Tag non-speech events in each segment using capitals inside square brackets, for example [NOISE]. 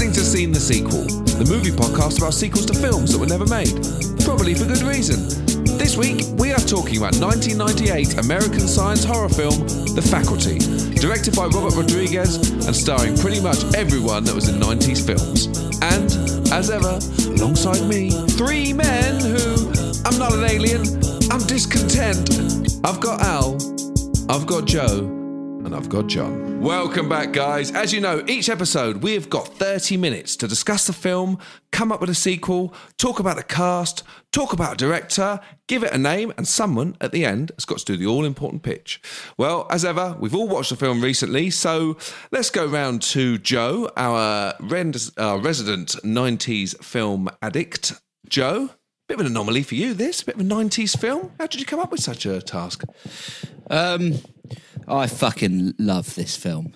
listening to Seen the Sequel, the movie podcast about sequels to films that were never made. Probably for good reason. This week, we are talking about 1998 American science horror film The Faculty, directed by Robert Rodriguez and starring pretty much everyone that was in 90s films. And, as ever, alongside me, three men who. I'm not an alien, I'm discontent. I've got Al, I've got Joe, and I've got John. Welcome back, guys. As you know, each episode we have got 30 minutes to discuss the film, come up with a sequel, talk about the cast, talk about a director, give it a name, and someone at the end has got to do the all important pitch. Well, as ever, we've all watched the film recently, so let's go round to Joe, our ren- uh, resident 90s film addict. Joe, a bit of an anomaly for you, this, a bit of a 90s film. How did you come up with such a task? Um, I fucking love this film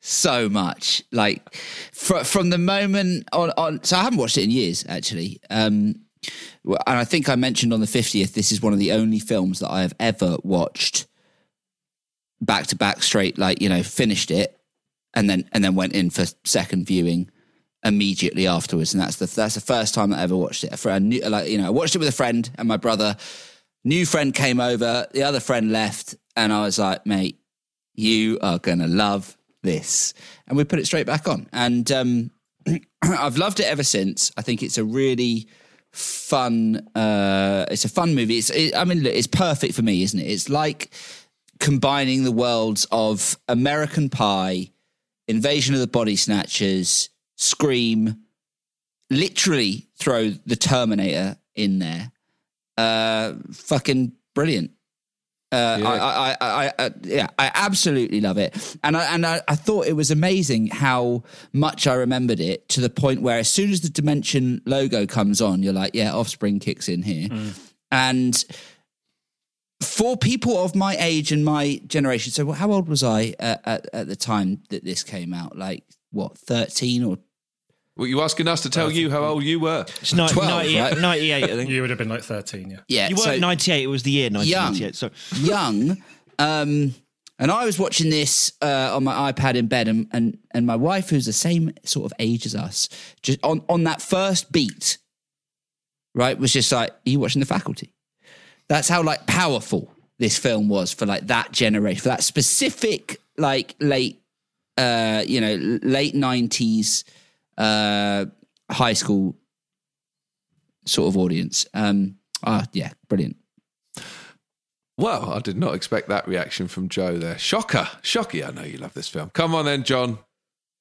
so much. Like fr- from the moment on, on, so I haven't watched it in years actually. Um, and I think I mentioned on the fiftieth, this is one of the only films that I have ever watched back to back straight. Like you know, finished it and then and then went in for second viewing immediately afterwards. And that's the that's the first time I ever watched it. For a new, like you know, I watched it with a friend and my brother. New friend came over, the other friend left, and I was like, mate, you are gonna love this. And we put it straight back on. And um, [CLEARS THROAT] I've loved it ever since. I think it's a really fun uh it's a fun movie it's it, i mean look, it's perfect for me isn't it it's like combining the worlds of american pie invasion of the body snatchers scream literally throw the terminator in there uh fucking brilliant uh, Yeah. I, I, I, I, I, yeah, I absolutely love it, and I, and I, I thought it was amazing how much I remembered it to the point where as soon as the Dimension logo comes on, you're like, yeah, Offspring kicks in here, and for people of my age and my generation, so how old was I at, at, at the time that this came out? Like what, thirteen or Were you asking us to tell you how old you were? It's ni- 12, 90 right? 98, I think. You would have been like 13, yeah. yeah? You weren't so- 98, it was the year 1998. So young. Um, and I was watching this uh, on my iPad in bed, and, and and my wife, who's the same sort of age as us, just on on that first beat, right, was just like, "Are you watching The Faculty?" That's how like powerful this film was for like that generation, for that specific like late, uh, you know, late nineties, uh, high school sort of audience. Um, ah, yeah, brilliant. Well, I did not expect that reaction from Joe there. Shocker. Shocker. I know you love this film. Come on then, John.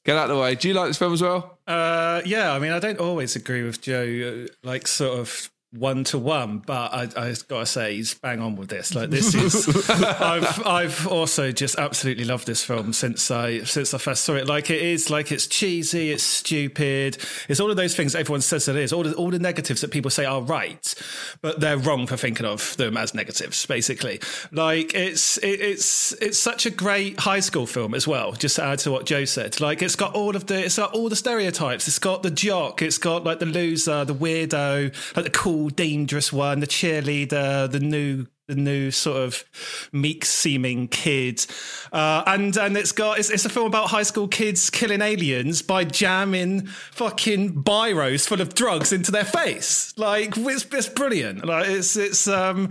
Get out of the way. Do you like this film as well? Uh, yeah, I mean, I don't always agree with Joe, uh, like sort of one to one, but I, I gotta say he's bang on with this. Like this is, [LAUGHS] I've I've also just absolutely loved this film since I since I first saw it. Like it is, like it's cheesy, it's stupid, it's all of those things everyone says it is. All the, all the negatives that people say are right, but they're wrong for thinking of them as negatives. Basically, like it's it, it's it's such a great high school film as well. Just to add to what Joe said, like it's got all of the it's got all the stereotypes. It's got the jock. It's got like the loser, the weirdo, like the cool, dangerous one, the cheerleader, the new the new sort of meek seeming kid. Uh, and and it's got it's, it's a film about high school kids killing aliens by jamming fucking biros full of drugs into their face. Like it's, it's brilliant. Like it's it's um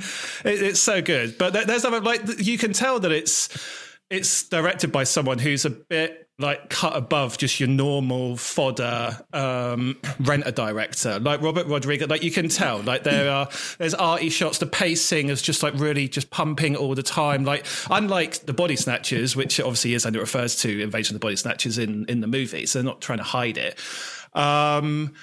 it, it's so good. But there's other like you can tell that it's it's directed by someone who's a bit like cut above just your normal fodder um renter director. Like robert rodriguez like you can tell like there are there's arty shots. The pacing is just like really just pumping all the time. Like unlike the body snatchers which obviously is and it refers to invasion of the body snatchers in in the movie so they're not trying to hide it. Um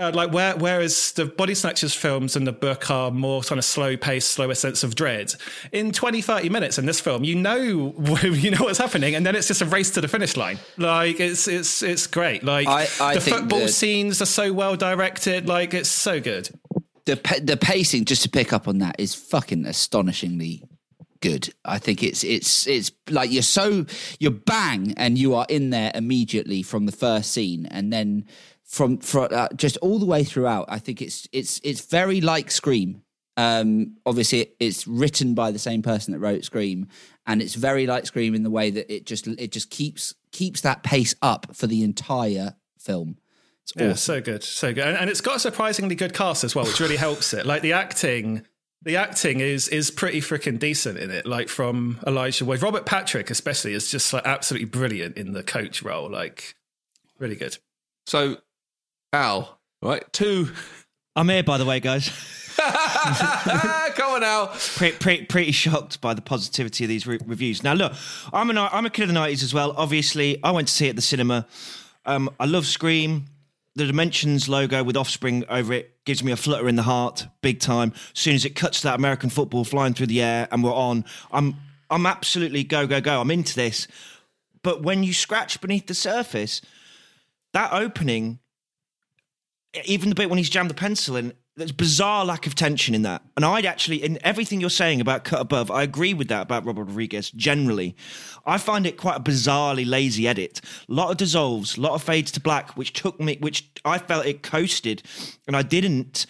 uh, like where, whereas the body snatchers films and the book are more kind of slow paced slower sense of dread. In 20 30 minutes in this film you know [LAUGHS] you know what's happening and then it's just a race to the finish line. Like it's it's it's great. Like I- I the football that- scenes are so well directed. Like it's so good. The the pacing just to pick up on that is fucking astonishingly good. I think it's it's it's like you're so you're bang and you are in there immediately from the first scene and then from from uh, just all the way throughout. I think it's it's it's very like Scream. Um, obviously, it's written by the same person that wrote Scream, and it's very like Scream in the way that it just it just keeps keeps that pace up for the entire film. It's yeah, awesome. so good, so good, and, and it's got a surprisingly good cast as well, which really helps it. Like the acting, the acting is is pretty freaking decent in it. Like from Elijah Wood, Robert Patrick especially is just like absolutely brilliant in the coach role. Like really good. So, Al, right? Two. I'm here, by the way, guys. [LAUGHS] [LAUGHS] Come on, Al. Pretty, pretty, pretty shocked by the positivity of these re- reviews. Now, look, I'm, an, I'm a kid of the 90s as well. Obviously, I went to see it at the cinema. Um, I love Scream. The Dimensions logo with Offspring over it gives me a flutter in the heart, big time. As soon as it cuts that American football flying through the air and we're on, I'm I'm absolutely go go go. I'm into this. But when you scratch beneath the surface, that opening, even the bit when he's jammed the pencil in, there's bizarre lack of tension in that. And I'd actually, in everything you're saying about Cut Above, I agree with that about Robert Rodriguez generally. I find it quite a bizarrely lazy edit. A lot of dissolves, a lot of fades to black, which took me, which I felt it coasted. And I didn't,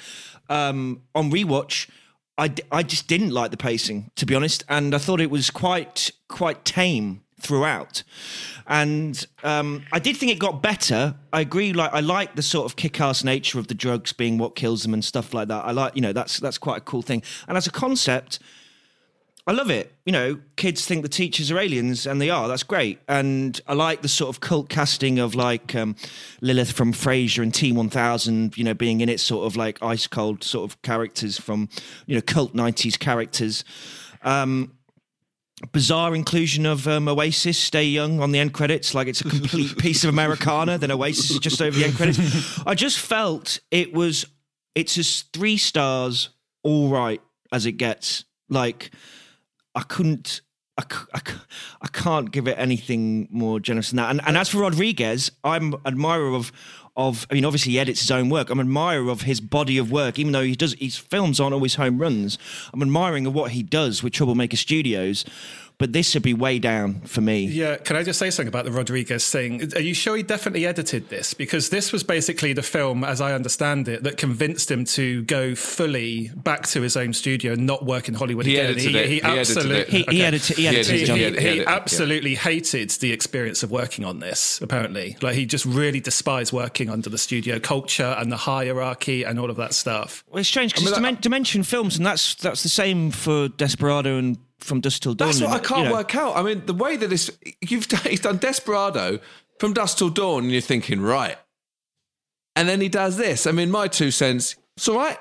um, on rewatch, I, I just didn't like the pacing, to be honest. And I thought it was quite, quite tame throughout. And um, I did think it got better. I agree. Like I like the sort of kick-ass nature of the drugs being what kills them and stuff like that. I like, you know, that's that's quite a cool thing. And as a concept, I love it. You know, kids think the teachers are aliens, and they are. That's great. And I like the sort of cult casting of like um, Lilith from Frasier and T1000. You know, being in it, sort of like ice cold sort of characters from you know cult '90s characters. Um, bizarre inclusion of um, Oasis, Stay Young on the end credits, like it's a complete [LAUGHS] piece of Americana. Then Oasis is just over the end credits. [LAUGHS] I just felt it was, it's just three stars, all right as it gets. Like, I couldn't. I, I, I can't give it anything more generous than that. And, and as for Rodriguez, I'm admirer of of. I mean, obviously he edits his own work. I'm an admirer of his body of work, even though he does his films aren't always home runs. I'm admiring of what he does with Troublemaker Studios. But this would be way down for me. Yeah, can I just say something about the Rodriguez thing? Are you sure he definitely edited this? Because this was basically the film, as I understand it, that convinced him to go fully back to his own studio and not work in Hollywood He again. edited he, it. he He edited absolutely, it. He, he edited. He He edited. edited He, John. it. he, he edit, yeah. absolutely hated the experience of working on this, apparently. Like, he just really despised working under the studio culture and the hierarchy and all of that stuff. Well, it's strange because I mean, it's Dimension Films, and that's that's the same for Desperado and From Dusk Till Dawn. That's what I can't you know. work out. I mean, the way that this you've [LAUGHS] done, he's done Desperado from dusk till dawn, and you're thinking right, and then he does this. I mean, my two cents. It's all right.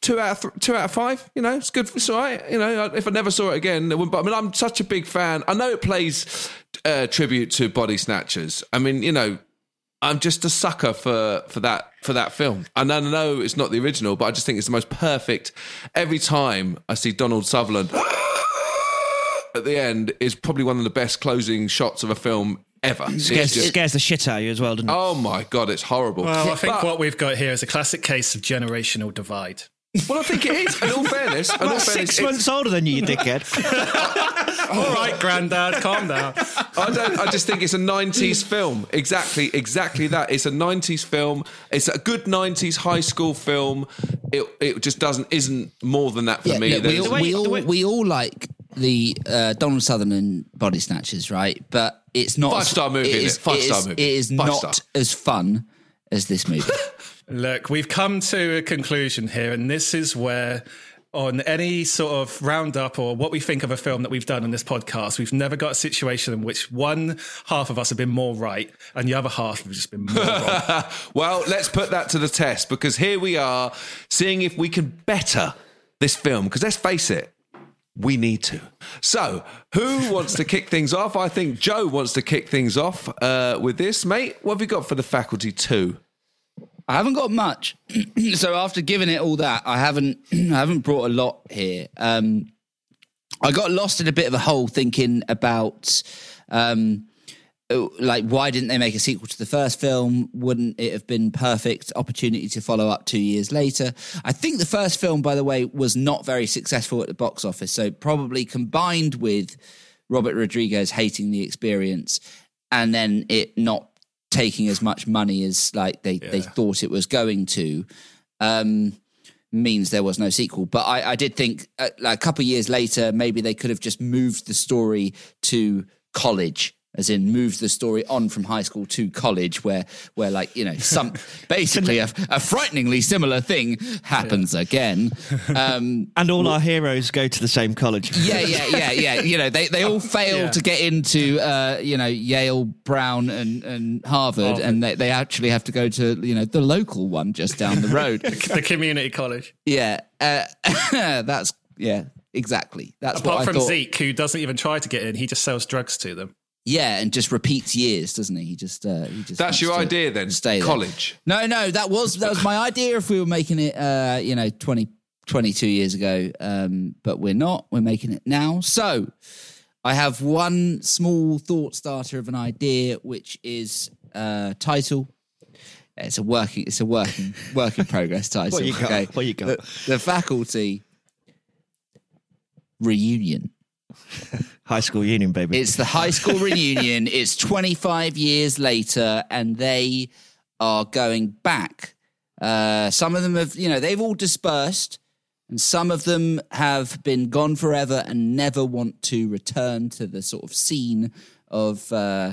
Two out of th- two out of five. You know, it's good. It's all right. You know, if I never saw it again, it wouldn't. But I mean, I'm such a big fan. I know it plays uh, tribute to Body Snatchers. I mean, you know, I'm just a sucker for for that for that film. And I know it's not the original, but I just think it's the most perfect. Every time I see Donald Sutherland at the end is probably one of the best closing shots of a film ever. It's Scares, just- scares the shit out of you as well, doesn't it? oh my god, it's horrible. Well, I think But- what we've got here is a classic case of generational divide. well, I think it is. In all fairness, in all About fairness, six months older than you, you dickhead. [LAUGHS] All right, granddad, calm down. I don't. I just think it's a '90s film. Exactly, exactly that. It's a '90s film. It's a good '90s high school film. It it just doesn't isn't more than that for Yeah, me. look, we, all, we, all, we all like the uh, Donald Sutherland body snatchers, right? But it's not Five-star movie, It isn't is. Five-star movie. It is Five not star. as fun as this movie. [LAUGHS] Look, we've come to a conclusion here, and this is where, on any sort of roundup or what we think of a film that we've done on this podcast, we've never got a situation in which one half of us have been more right and the other half have just been more wrong. [LAUGHS] well, let's put that to the test because here we are seeing if we can better this film. Because let's face it, we need to. So, who wants to kick things off? I think Joe wants to kick things off uh, with this, mate. What have you got for the faculty two? I haven't got much. [CLEARS THROAT] so after giving it all that, I haven't [CLEARS THROAT] I haven't brought a lot here. Um, I got lost in a bit of a hole thinking about um, like why didn't they make a sequel to the first film? Wouldn't it have been perfect opportunity to follow up two years later? I think the first film, by the way, was not very successful at the box office. So probably combined with Robert Rodriguez hating the experience and then it not taking as much money as like they, they thought it was going to um, means there was no sequel. But I, I did think uh, like a couple of years later, maybe they could have just moved the story to college as in moves the story on from high school to college, where where like you know some [LAUGHS] basically a, a frighteningly similar thing happens again. Um, [LAUGHS] And all our heroes go to the same college. yeah, yeah, yeah, yeah. [LAUGHS] You know, they, they all fail Yeah. to get into, uh, you know, Yale, Brown, and, and Harvard, and they, they actually have to go to, you know, the local one just down the road. the community college. yeah, uh, that's yeah, exactly. That's Apart what I from thought. Zeke, who doesn't even try to get in, he just sells drugs to them. Yeah, and just repeats years, doesn't he? He just, uh, he just. That's your idea then? Stay there. College. No, no, that was that was my idea. If we were making it, uh, you know, 20, 22 years ago, um, but we're not. We're making it now. So, I have one small thought starter of an idea, which is uh, title. It's a working. It's a working work in progress [LAUGHS] title. What you got? Okay. What you got? The, the faculty reunion. [LAUGHS] High school reunion, baby. It's the high school reunion. It's 25 years later, and they are going back. Uh, some of them have, you know, they've all dispersed, and some of them have been gone forever and never want to return to the sort of scene of, uh,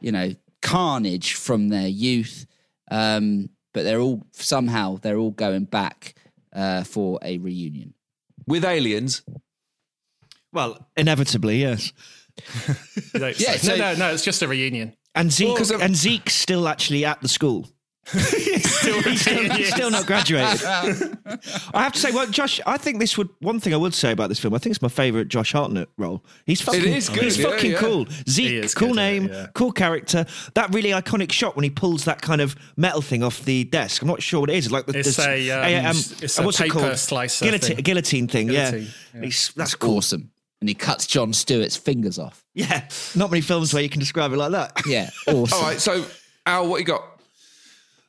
you know, carnage from their youth. Um, but they're all somehow they're all going back uh, for a reunion. With aliens. Well, inevitably, yes. [LAUGHS] You Yeah, so- no, no, no, it's just a reunion. And Zeke, 'cause of- and Zeke's still actually at the school. [LAUGHS] [LAUGHS] he's, still, he's still not graduated. I have to say, well, Josh, I think this would one thing I would say about this film. I think it's my favourite Josh Hartnett role. He's fucking, is good, He's yeah, fucking yeah. cool. He Zeke, cool good, name, yeah. cool character. That really iconic shot when he pulls that kind of metal thing off the desk. I'm not sure what it is. Like the, It's the- a, um, it's a what's it called? slicer Guillotine, thing. guillotine thing. Guillotine, yeah, yeah. He's- that's cool. Awesome. And he cuts Jon Stewart's fingers off. Yeah, not many films where you can describe it like that. Yeah, [LAUGHS] awesome. All right, so Al, what you got?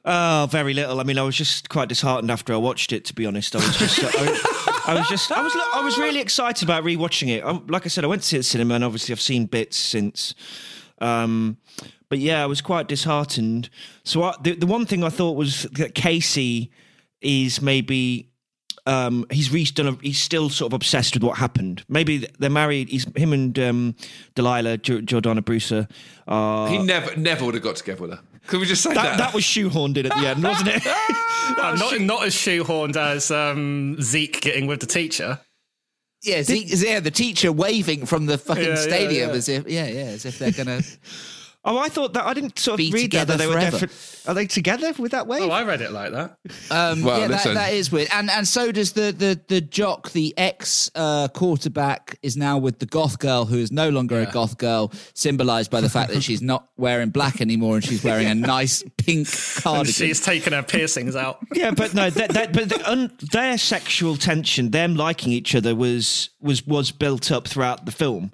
Oh, very little. I mean, I was just quite disheartened after I watched it. To be honest, I was just, I, I was just, I was, I was really excited about rewatching it. I, like I said, I went to see it at the cinema, and obviously I've seen bits since. Um, but yeah, I was quite disheartened. So I, the the one thing I thought was that Casey is maybe um, he's reached done a, he's still sort of obsessed with what happened. Maybe they're married. He's him and um, Delilah jo- Jordana Brewster are. He never, never would have got together with her. Could we just say that, that? that was shoehorned in at the end, wasn't it? [LAUGHS] Uh, not, not as shoehorned as um, Zeke getting with the teacher. Yeah, Zeke, yeah, the teacher waving from the fucking Yeah, yeah, stadium yeah. as if, yeah, yeah, as if they're gonna. [LAUGHS] Oh, I thought that I didn't sort of read that, that together they were forever. defi- Are they together with that wave? Oh, I read it like that. Um, Well, yeah, that, that is weird, and and so does the the the jock, the ex uh, quarterback, is now with the goth girl, who is no longer a goth girl, symbolised by the fact that she's not wearing black anymore and she's wearing a [LAUGHS] nice pink And cardigan. she's taken her piercings out. [LAUGHS] yeah, but no, that, that, but the, un, their sexual tension, them liking each other, was was was built up throughout the film.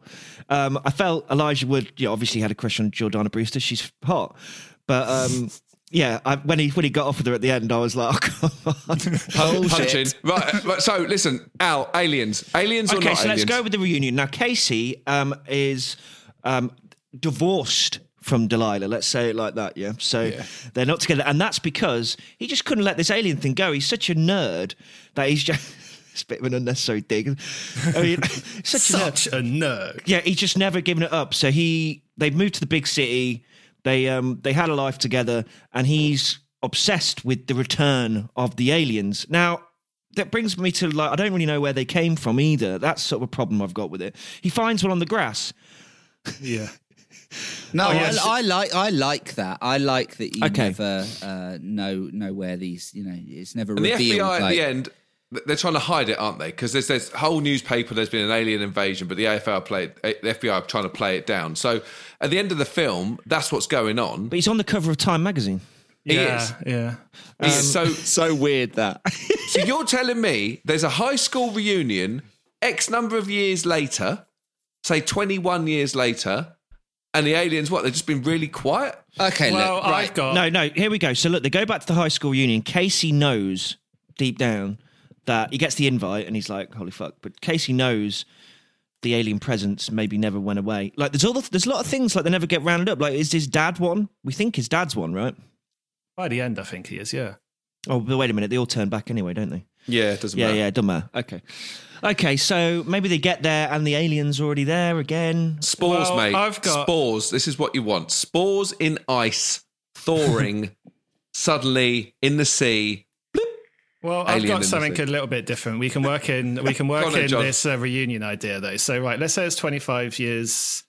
Um, I felt Elijah Wood, you know, obviously had a crush on Jordana Brewster. She's hot, but um, yeah, I, when he when he got off with her at the end, I was like, [LAUGHS] oh, come on. Bullshit. punching. Right, right. So listen, Al, aliens, aliens or Okay, not so aliens? let's go with the reunion. Now, Casey um, is um, divorced from Delilah. Let's say it like that, yeah? So they're not together. And that's because he just couldn't let this alien thing go. He's such a nerd that he's just. It's a bit of an unnecessary dig. I mean, [LAUGHS] such, a nerd. Such a nerd. Yeah, he's just never given it up. So he they've moved to the big city. They um they had a life together, and he's obsessed with the return of the aliens. Now that brings me to like I don't really know where they came from either. That's sort of a problem I've got with it. He finds one on the grass. Yeah. [LAUGHS] No, Oh, yes. I, I like I like that. I like that you Okay. never uh, know know where these. You know, it's never And the revealed. FBI at the end, th- they're trying to hide it, aren't they? Because there's this whole newspaper. There's been an alien invasion, but the AFL play eh, the FBI are trying to play it down. So at the end of the film, that's what's going on. But he's on the cover of Time magazine. He yeah, is. Yeah. He is. So [LAUGHS] so weird that. [LAUGHS] So you're telling me there's a high school reunion X number of years later, say 21 years later, and the aliens, what, they've just been really quiet? Okay, Well, look, right. I've got. No, no, here we go. So look, they go back to the high school reunion. Casey knows deep down that he gets the invite and he's like, holy fuck. But Casey knows the alien presence maybe never went away. Like there's all the, there's a lot of things like they never get rounded up. Like is his dad one? We think his dad's one, right? By the end, I think he is. Yeah. Oh, but wait a minute, they all turn back anyway, don't they? Yeah, it doesn't Yeah, matter. yeah, yeah, it doesn't matter. Okay. Okay, so maybe they get there and the alien's already there again. Spores, Well, mate. I've got- spores. This is what you want. Spores in ice, thawing [LAUGHS] suddenly in the sea. Well, I've got something a little bit different. We can work in [LAUGHS] we can work on in John. this uh, reunion idea though. So right, let's say it's 25 years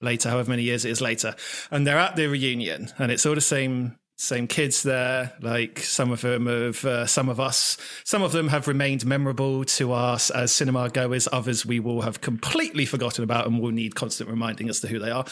later, however many years it is later, and they're at the reunion, and it's all the same same kids there. Like some of them have, uh, some of us, some of them have remained memorable to us as cinema goers. Others we will have completely forgotten about and will need constant reminding as to who they are.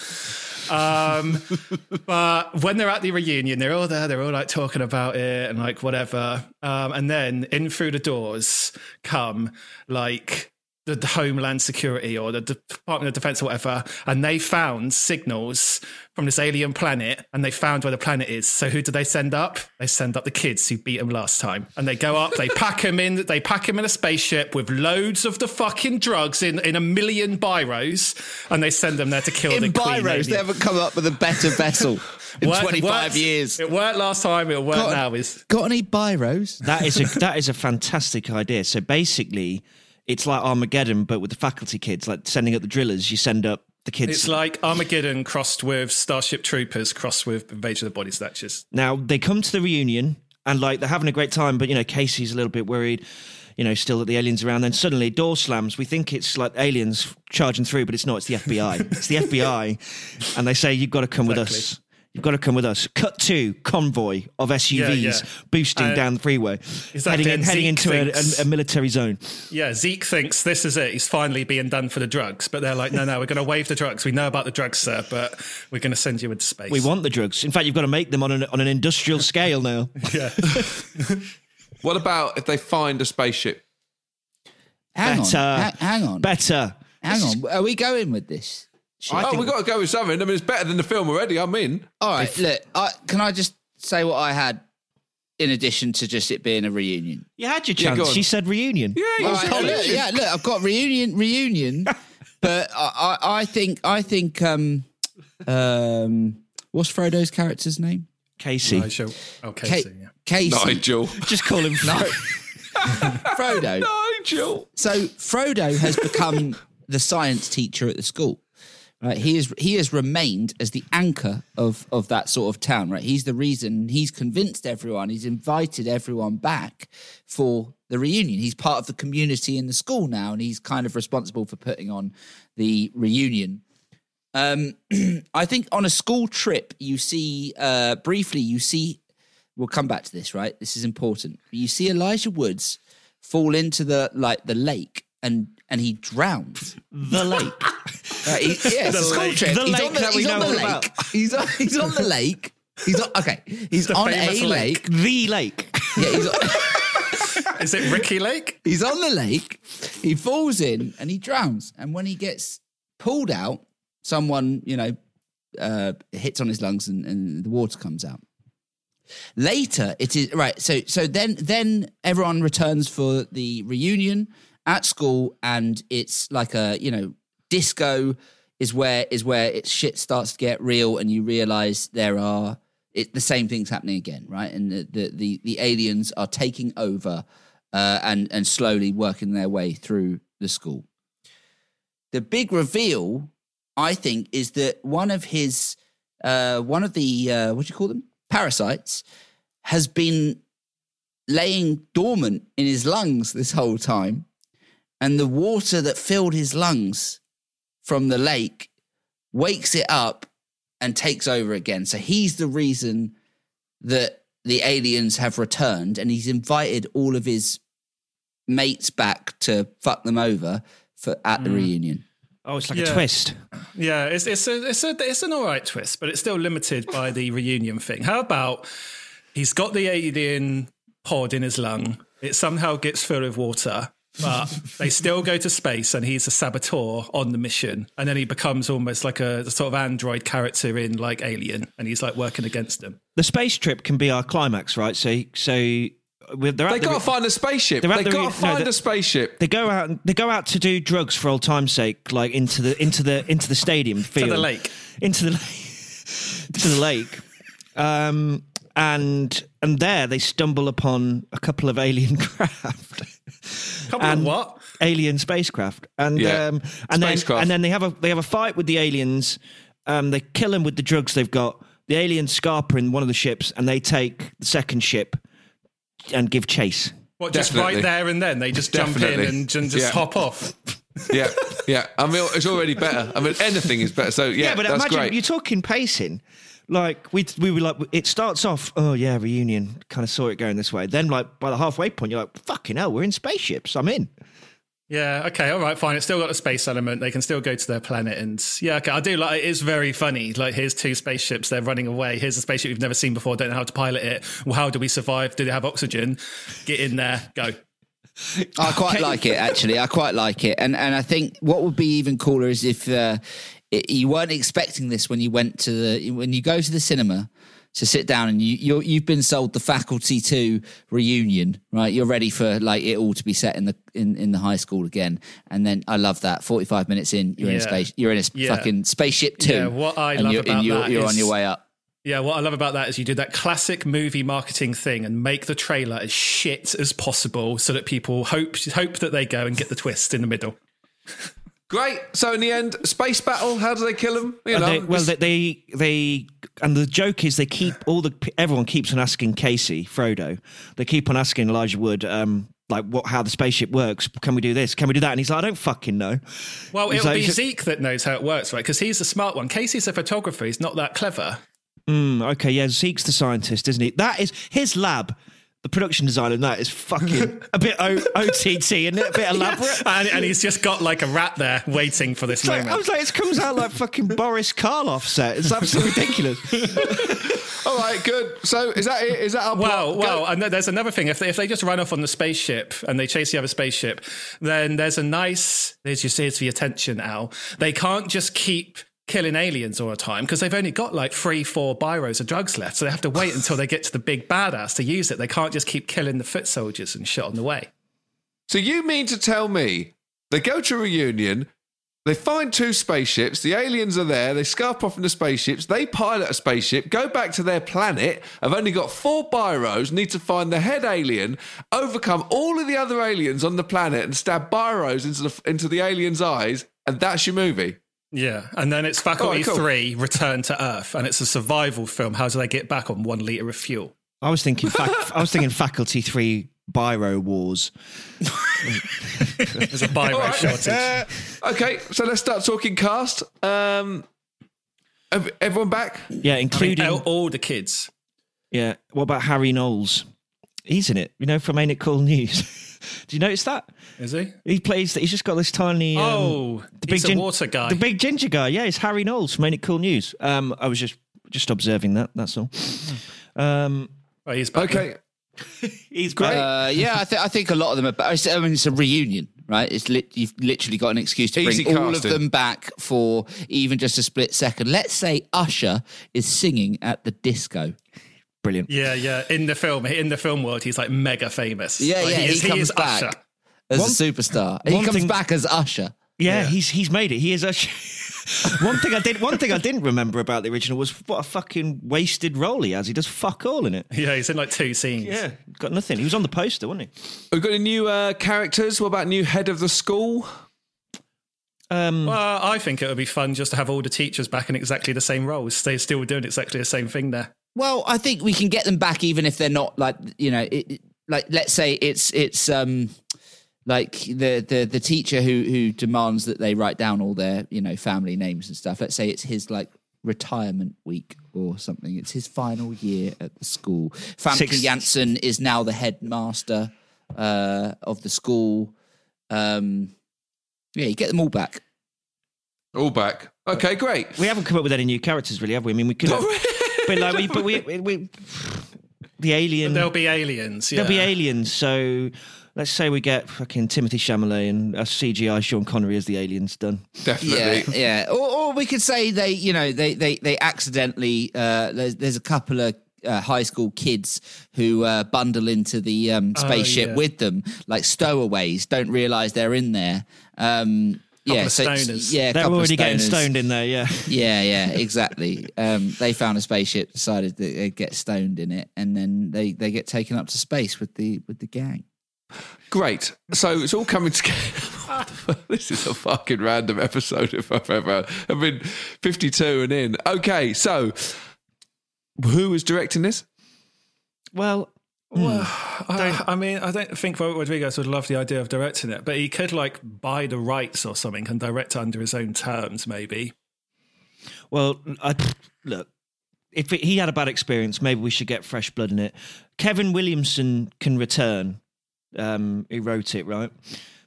Um, [LAUGHS] but when they're at the reunion, they're all there. They're all like talking about it and like whatever. Um, and then in through the doors come like the, the Homeland Security or the Department of Defense or whatever, and they found signals from this alien planet, and they found where the planet is. So who do they send up? They send up the kids who beat them last time, and they go up. They pack them in. They pack them in a spaceship with loads of the fucking drugs in in a million biros, and they send them there to kill In the queen. Biros, they haven't come up with a better vessel [LAUGHS] in Worked- 25 worked- years. It worked last time. It'll work Got- now. Is Got any Biros? That is a that is a fantastic idea. So basically, it's like Armageddon, but with the faculty kids, like sending up the drillers. You send up the kids. it's like Armageddon crossed with Starship Troopers crossed with Invasion of the Body Snatchers. now they come to the reunion and like they're having a great time, but you know Casey's a little bit worried. You know, still that the aliens around. Then suddenly, door slams. We think it's like aliens charging through, but it's not. It's the FBI. it's the FBI, [LAUGHS] and they say you've got to come with us. Exactly. You've got to come with us. Cut to convoy of SUVs yeah. boosting Uh, down the freeway, exactly, heading, in, heading into a, thinks- a, a military zone. Yeah, Zeke thinks this is it. He's finally being done for the drugs, but they're like, no, no, we're going to waive the drugs. We know about the drugs, sir, but we're going to send you into space. We want the drugs. In fact, you've got to make them on an, on an industrial scale now. [LAUGHS] Yeah. [LAUGHS] What about if they find a spaceship? Hang Better. on. Ha- hang on. Better. hang on. Are we going with this? Oh, we've got to go with something. I mean, it's better than the film already. I'm in. All right, look, I, can I just say what I had in addition to just it being a reunion? You had your chance. go on. she said reunion. Yeah, you right, college. look, yeah, look, I've got reunion, reunion, [LAUGHS] but I, I, I think, I think, um, um, what's Frodo's character's name? Casey. Nigel. Oh, Ca- Casey, yeah. Casey, Nigel. [LAUGHS] Just call him Fro- [LAUGHS] Frodo. Nigel. So Frodo has become the science teacher at the school. Right, he is he has remained as the anchor of of that sort of town. Right, he's the reason. He's convinced everyone. He's invited everyone back for the reunion. He's part of the community in the school now, and he's kind of responsible for putting on the reunion. Um, [CLEARS THROAT] I think on a school trip, you see uh, briefly. You see, we'll come back to this. Right, this is important. You see Elijah Woods fall into the like the lake and and he drowns. the lake. [LAUGHS] Right, he, yeah, it's a school lake. trip. The he's lake on the, that we he's on know the all lake. about. He's on, he's on the lake. He's on, okay. He's on a lake. lake. the lake. Yeah, he's on, [LAUGHS] Is it Ricki Lake? he's on the lake. He falls in and he drowns. And when he gets pulled out, someone you know uh, hits on his lungs and, and the water comes out. Later, it is right. So so then then everyone returns for the reunion at school, and it's like a you know disco is where is where it shit starts to get real, and you realize there are it, the same things happening again, right? And the the the, the aliens are taking over uh, and and slowly working their way through the school. The big reveal, I think, is that one of his uh, one of the uh, what do you call them parasites has been laying dormant in his lungs this whole time, and the water that filled his lungs from the lake wakes it up and takes over again. So he's the reason that the aliens have returned, and he's invited all of his mates back to fuck them over for at the mm. reunion. Oh, it's like a twist. Yeah, it's it's a it's a it's an all right twist, but it's still limited by the [LAUGHS] reunion thing. How about he's got the alien pod in his lung? It somehow gets filled with water, but they still go to space, and he's a saboteur on the mission, and then he becomes almost like a, sort of android character in like Alien, and he's like working against them. The space trip can be our climax, right? So, so we're, they're They got to re- find a spaceship. They're at got re- to no, find the- a spaceship. They go out. They go out to do drugs for old time's sake, like into the into the into the stadium To the lake. into the lake, [LAUGHS] to the lake. Um, and and there they stumble upon a couple of alien [LAUGHS] craft. Couple and of what? alien spacecraft, and Yeah. um, and then and then they have a they have a fight with the aliens. Um, they kill them with the drugs they've got. The aliens scarper in one of the ships, and they take the second ship and give chase. What, just Definitely. right there and then? They just jump in and, and just Yeah. hop off. Yeah, yeah. I mean, it's already better. I mean, anything is better. So yeah, Yeah, but that's imagine great. you're talking pacing. Like we we were like, it starts off, oh yeah, reunion. Kind of saw it going this way. Then like by the halfway point, you're like, fucking hell, we're in spaceships. I'm in. Yeah, okay, all right, fine. It's still got a space element. They can still go to their planet, and yeah, okay. I do like. It is very funny. Like, here's two spaceships. They're running away. Here's a spaceship we've never seen before. Don't know how to pilot it. Well, how do we survive? Do they have oxygen? Get in there. Go. I quite like it actually. I quite like it, and and I think what would be even cooler is if uh, it, you weren't expecting this when you went to the when you go to the cinema to sit down and you you're, you've been sold the Faculty Two reunion, right? You're ready for like it all to be set in the in, in the high school again, and then I love that. Forty five minutes in, you're in a space. You're in a Yeah. fucking spaceship two. Yeah, what I love you're, about you're, that you're on your way up. Yeah, what I love about that is you do that classic movie marketing thing and make the trailer as shit as possible so that people hope hope that they go and get the twist in the middle. [LAUGHS] Great. So in the end, space battle. How do they kill him? You know, they, well, they, they they and the joke is they keep all the everyone keeps on asking Casey Frodo. They keep on asking Elijah Wood. Um, like what, how the spaceship works? Can we do this? Can we do that? And he's like, I don't fucking know. Well, He's it'll like- be Zeke that knows how it works, right? Because he's the smart one. Casey's a photographer. He's not that clever. Mm, okay, yeah, Zeke's the scientist, isn't he? That is his lab. The production design of that is fucking [LAUGHS] a bit o- OTT and a bit [LAUGHS] elaborate. and, and he's just got like a rat there waiting for this It's like- moment. I was like, it comes out like fucking Boris Karloff set. It's absolutely [LAUGHS] ridiculous. all right, good. So is that it? Is that our Well, plot? well, Go- and there's another thing. If they, if they just run off on the spaceship and they chase the other spaceship, then there's a nice. There's your here's for your attention, Al. They can't just keep killing aliens all the time because they've only got like three, four biros of drugs left. So they have to wait until they get to the big badass to use it. They can't just keep killing the foot soldiers and shit on the way. So you mean to tell me they go to a reunion, they find two spaceships, the aliens are there, they scarp off in the spaceships, they pilot a spaceship, go back to their planet, have only got four biros, need to find the head alien, overcome all of the other aliens on the planet and stab biros into the into the aliens' eyes, and that's your movie. Yeah, and then it's Faculty Alright, cool. Three: Return to Earth, and it's a survival film. How do they get back on one liter of fuel? I was thinking, fac- [LAUGHS] I was thinking Faculty Three Biro Wars. There's a biro shortage. Uh, okay, so let's start talking cast. Um, everyone back? Yeah, I mean, including all, all the kids. yeah. What about Harry Knowles? He's in it. You know, from Ain't It Cool News. [LAUGHS] Do you notice that? Is he? He plays. He's just got this tiny. um, Oh, he's a water guy. The big ginger guy. Yeah, it's Harry Knowles from Ain't It Cool News. Um, I was just just observing that. That's all. Um, Oh, he's back. Okay. [LAUGHS] he's great. Uh, yeah, I, th- I think a lot of them are. But I mean, it's a reunion, right? It's lit- you've literally got an excuse to Easy bring all of them back for even just a split second. Let's say Usher is singing at the disco. Brilliant. Yeah, yeah. In the film, in the film world, he's like mega famous. Yeah, Like, yeah, he, is, comes is back Usher. As One- a superstar. He comes thing- back as Usher. Yeah, Yeah. he's he's made it. He is Usher. [LAUGHS] one thing I did. One thing I didn't remember about the original was what a fucking wasted role he has. He does fuck all in it. Yeah, he's in like two scenes. Yeah, got nothing. He was on the poster, wasn't he? We've got any new uh, characters. What about new head of the school? Um, Well, I think it would be fun just to have all the teachers back in exactly the same roles. They're still doing exactly the same thing there. Well, I think we can get them back even if they're not like you know, it, it- like let's say it's it's um like the the the teacher who who demands that they write down all their you know family names and stuff. Let's say it's his like retirement week or something. It's his final year at the school. Famke Six- Janssen is now the headmaster uh, of the school. Um, yeah, you get them all back. All back. Okay, great. we haven't come up with any new characters, really, have we? I mean, we could. have, but like, we, but we, we, we [LAUGHS] the alien. There'll be aliens. Yeah. There'll be aliens. So let's say we get fucking Timothy Chalamet and a CGI Sean Connery as the aliens done. Definitely. Yeah, yeah. Or, or we could say they, you know, they they they accidentally. Uh, there's there's a couple of. Uh, high school kids who uh, bundle into the um, spaceship yeah. with them, like stowaways, don't realize they're in there. Um, yeah, so- stoners. yeah, a They're couple of already getting stoned in there, yeah. Yeah, yeah, exactly. um, they found a spaceship, decided that they'd get stoned in it, and then they, they get taken up to space with the with the gang. Great. So it's all coming together. [LAUGHS] this is a fucking random episode if I've ever. I've been 52 and in. Okay, so who is directing this? Well, hmm. I, [SIGHS] I mean, I don't think Robert Rodriguez would love the idea of directing it, but he could like buy the rights or something and direct under his own terms, maybe. well, I, look, if it, he had a bad experience, maybe we should get fresh blood in it. Kevin Williamson can return. Um, he wrote it, right?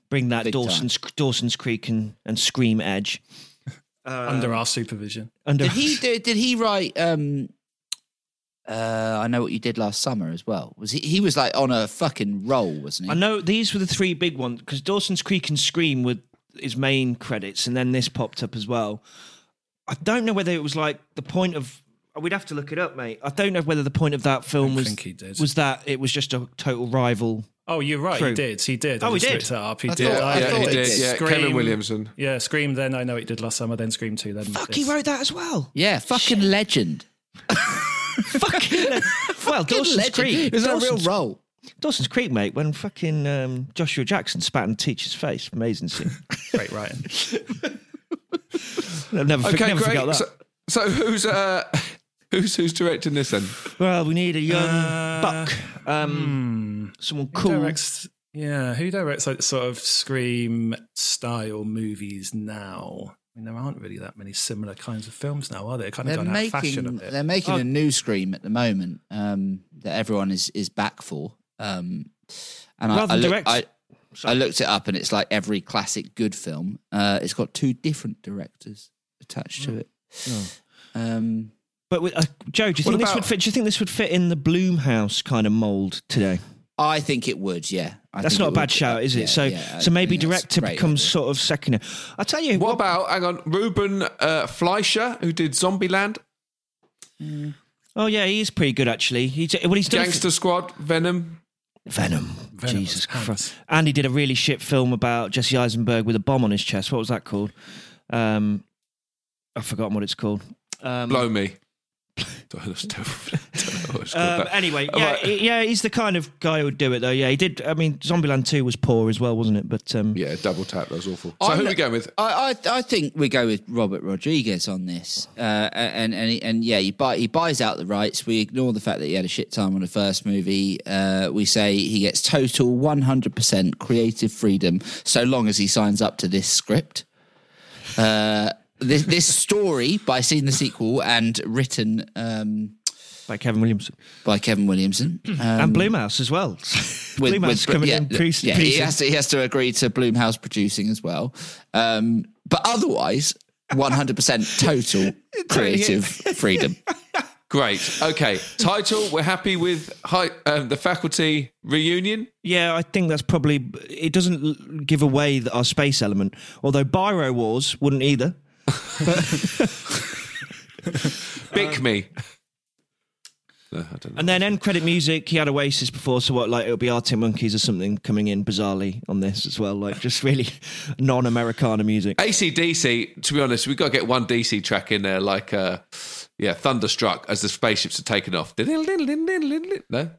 Bring that Big Dawson's Dawson's Creek and, and Scream Edge. under our supervision. Under Did he [LAUGHS] do, did he write? Um, uh, I know what you did last summer as well. Was he? He was like on a fucking roll, wasn't he? I know these were the three big ones because Dawson's Creek and Scream were his main credits, and then this popped up as well. I don't know whether it was like the point of. We'd have to look it up, mate. I don't know whether the point of that film I was think he did. was that it was just a total rival. Oh, you're right. Crew. He did. He did. I Oh, he just did? looked it up. He I did. thought- I I thought think he did. did. Yeah, Scream- Kevin Williamson. Yeah, Scream. Then I know he did last summer. Then Scream two. Then Fuck, this. he wrote that as well. yeah, fucking legend. [LAUGHS] fucking well, Dawson's legend. Creek. It was a real role. Dawson's Creek, mate. When fucking um, Joshua Jackson spat in Teacher's face, amazing scene. [LAUGHS] Great writing. [LAUGHS] I've never, Okay, never forgot great. that. So, so who's uh, who's who's directing this then? well, we need a young Uh, buck, um, someone Who cool. directs? Yeah, who directs like sort of Scream style movies now? I mean, there aren't really that many similar kinds of films now, are there? Kind of They're gone out of fashion a making bit. they're making Oh. a new Scream at the moment um, that everyone is is back for. Um, and I, Rather I, than look- direct- I, I looked it up, and it's like every classic good film. Uh, it's got two different directors attached to it. Um, But with, uh, Joe, do you What think this about- would fit? Do you think this would fit in the Blumhouse kind of mold today? I think it would. Yeah, I That's not a bad would. shout, is it? Yeah, so, yeah, so maybe director becomes idea. sort of second. I'll tell you What about hang on, Ruben uh, Fleischer, who did Zombieland, Oh yeah, he is pretty good actually. He's well, he's done Gangster Squad, Venom. Venom. Venom Jesus Christ! And he did a really shit film about Jesse Eisenberg with a bomb on his chest. What was that called? Um, I've forgotten what it's called. Um, Blow me. [LAUGHS] Um, anyway, yeah, he- yeah, he's the kind of guy who would do it, though. Yeah, he did. I mean, Zombieland Two was poor as well, wasn't it? But um, yeah, double tap. That was awful. So I'm who are we going with? I, I I think we go with Robert Rodriguez on this, uh, and and he- and yeah, he buy he buys out the rights. We ignore the fact that he had a shit time on the first movie. Uh, we say he gets total one hundred percent creative freedom so long as he signs up to this script. Uh, this this story by seeing the sequel and written um, by Kevin Williamson by Kevin Williamson [CLEARS THROAT] um, and Blumhouse as well. [LAUGHS] with, Blumhouse with- coming yeah, in. Priest, yeah, Priest- he has to he has to agree to Blumhouse producing as well. Um, but otherwise, one hundred percent total [LAUGHS] creative [LAUGHS] freedom. Great. Okay. Title. We're happy with hi, um, the faculty reunion. Yeah, I think that's probably. It doesn't give away the, our space element, although Biro Wars wouldn't either. [LAUGHS] Bick me. No, I don't know. And then end credit music. He had Oasis before, so what? Like it'll be Arctic Monkeys or something coming in bizarrely on this as well. Like just really [LAUGHS] non-Americana music. ACDC, to be honest, we've got to get one DC track in there, like, uh, yeah, Thunderstruck as the spaceships are taken off. No?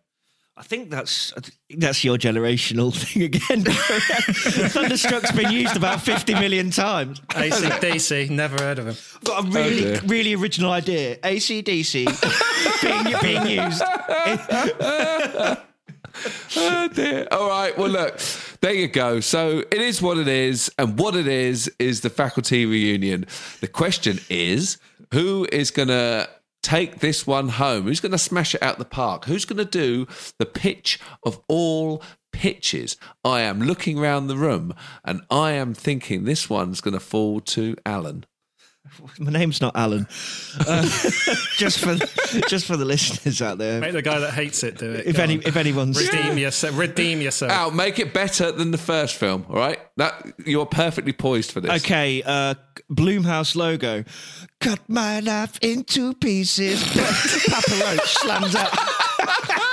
I think that's I think that's your generational [LAUGHS] thing again. [LAUGHS] Thunderstruck's been used about fifty million times. ACDC, never heard of him. Got a really, oh, dear. really original idea. ACDC [LAUGHS] being, being used. Oh, dear. All right. Well, look, there you go. So it is what it is. And what it is, is the faculty reunion. The question is who is going to take this one home? Who's going to smash it out the park? Who's going to do the pitch of all pitches? I am looking around the room and I am thinking this one's going to fall to Alan. [LAUGHS] My name's not Alan. Uh, [LAUGHS] just for just for the listeners out there. Make the guy that hates it do it. If Go any on. if anyone's redeem yourself. Redeem yourself. Al, make it better than the first film, all right? That You're perfectly poised for this. Okay, uh, Blumhouse logo. Cut my life into pieces. [LAUGHS] Papa Roach slams out.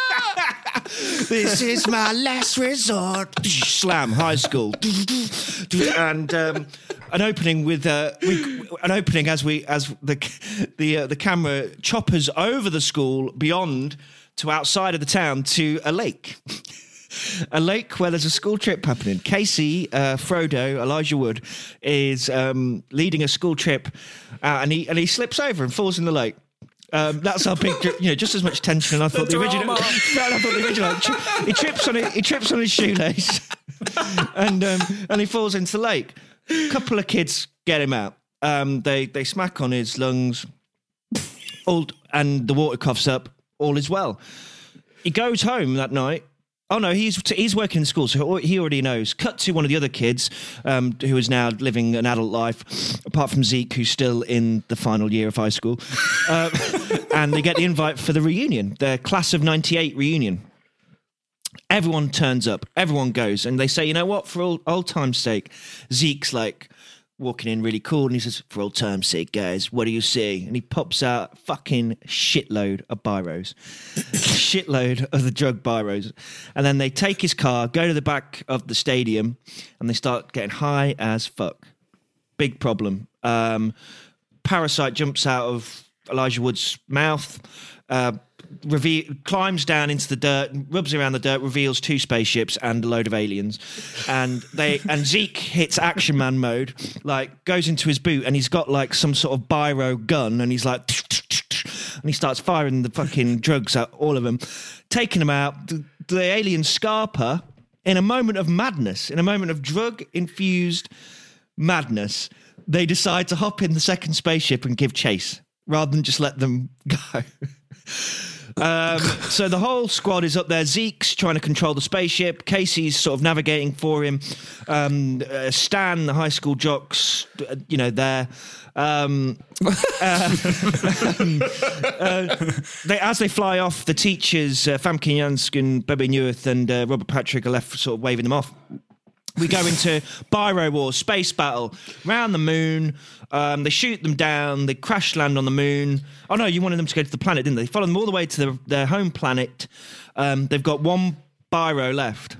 This is my last resort. Slam, high school. And um, an opening with uh, we, an opening as we as the the uh, the camera choppers over the school beyond to outside of the town to a lake. a lake where there's a school trip happening. Casey, uh, Frodo, Elijah Wood is um, leading a school trip, uh, and he and he slips over and falls in the lake. Um, that's how big, you know, just as much tension. And I thought the, the original. [LAUGHS] I thought the original. He trips on it. He trips on his shoelace, [LAUGHS] and um, and he falls into the lake. A couple of kids get him out. Um, they they smack on his lungs, all, and the water coughs up. All is well. He goes home that night Oh no, he's he's working in school, so he already knows. Cut to one of the other kids um, who is now living an adult life, apart from Zeke, who's still in the final year of high school, [LAUGHS] uh, and they get the invite for the reunion, the class of '98 reunion. Everyone turns up, everyone goes, and they say, you know what, for old, old time's sake, Zeke's like, walking in really cool and he says, For old time's sake, guys, what do you see? And he pops out fucking shitload of biros. [LAUGHS] shitload of the drug biros. And then they take his car, go to the back of the stadium, and they start getting high as fuck. Big problem. Um, Parasite jumps out of Elijah Wood's mouth. Uh, reveal, climbs down into the dirt, rubs around the dirt, reveals two spaceships and a load of aliens, and they and Zeke hits Action Man mode, like goes into his boot and he's got like some sort of biro gun, and he's like, and he starts firing the fucking drugs at all of them, taking them out. The, the alien Scarpa, in a moment of madness, in a moment of drug infused madness, they decide to hop in the second spaceship and give chase rather than just let them [LAUGHS] go. Um, so the whole squad is up there. Zeke's trying to control the spaceship. Casey's sort of navigating for him. Um, uh, Stan, the high school jocks, uh, you know, there. Um, uh, [LAUGHS] uh, they, as they fly off, the teachers, uh, Famke Janssen, Bebe Neuwirth, and Robert Patrick are left sort of waving them off we go into Biro War, space battle, round the moon. Um, they shoot them down. They crash land on the moon. Oh no, you wanted them to go to the planet, didn't they? They follow them all the way to the, their home planet. Um, they've got one Biro left.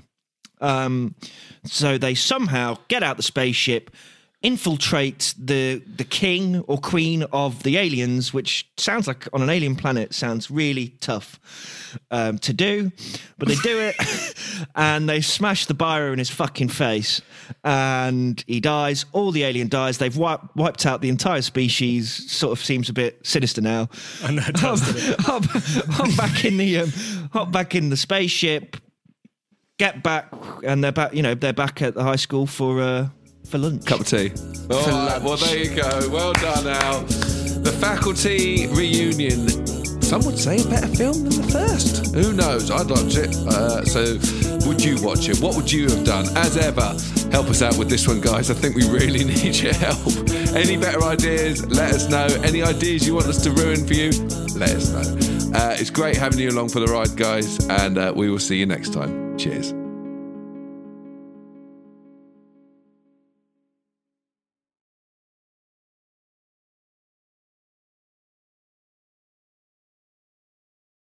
Um, so they somehow get out the spaceship, infiltrate the the king or queen of the aliens, which sounds like on an alien planet sounds really tough um, to do, but they do it, [LAUGHS] and they smash the biro in his fucking face, and he dies. All the alien dies. They've wiped, wiped out the entire species. Sort of seems a bit sinister now. I know. Hop, [LAUGHS] hop, hop back in the um, hop back in the spaceship. Get back, and they're back. You know, they're back at the high school for. Uh, for lunch. Cup of tea. All right, well, there you go. Well done, Al. The faculty reunion. Some would say a better film than the first. Who knows? I'd watch it. Uh, so, would you watch it? What would you have done? As ever, help us out with this one, guys. I think we really [LAUGHS] need your help. Any better ideas? Let us know. Any ideas you want us to ruin for you? Let us know. Uh, it's great having you along for the ride, guys, and uh, we will see you next time. Cheers.